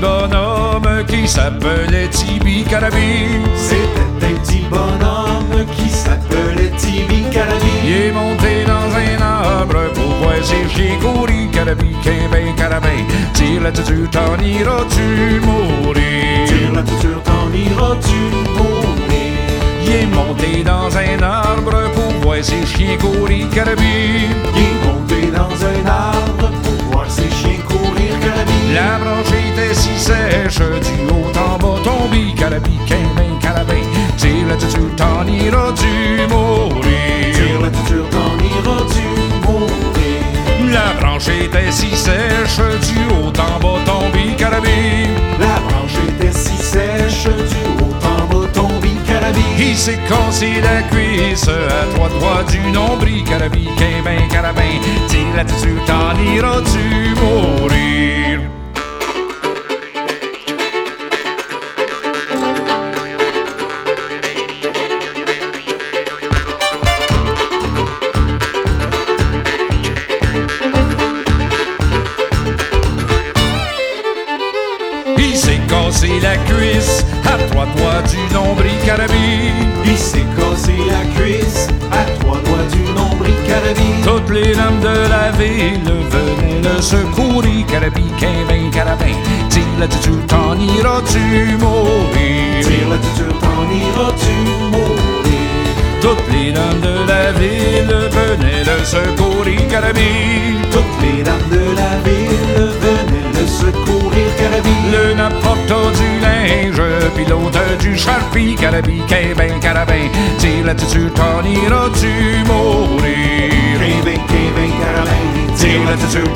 bonhomme qui s'appelait Tibi Carabi. C'était un petit bonhomme qui s'appelait Tibi Carabi. Il est monté dans un arbre pour voir chiens courir. Carabi, ben carabin. Tire la tuture, t'en iras-tu mourir? Tire la tuture, t'en iras-tu mourir? Il est monté dans un arbre pour voir ses chiens courir. Carabi. Bas tombé, carabi, ben carabin. Tire la tuture, t'en iras-tu mourir? Tire la tuture, t'en iras-tu mourir? La branche était si sèche, du haut en bas tombé, carabi. La branche était si sèche, du haut en bas tombé, carabi. Il s'est cassé la cuisse à trois doigts du nombril, carabi, ben carabin. Tire la tuture, t'en iras-tu à trois doigts du nombril carabi. Il s'est cassé la cuisse à trois doigts du nombril carabi. Toutes les dames de la ville venaient le secourir. Carabi, ben carabin. Tire la tuture, t'en iras-tu mourir? Tire la tuture, t'en iras-tu mourir? Toutes les dames de la ville venaient le secourir. Carabi. Toutes les dames de la ville venaient le secourir, carabi. Le n'apporte du l'autre du charpie. Carabi, ben carabin. Tire la tuture, t'en iras-tu mourir? Kevin, Kevin, carabin. Tire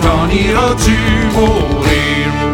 t'en iras-tu mourir?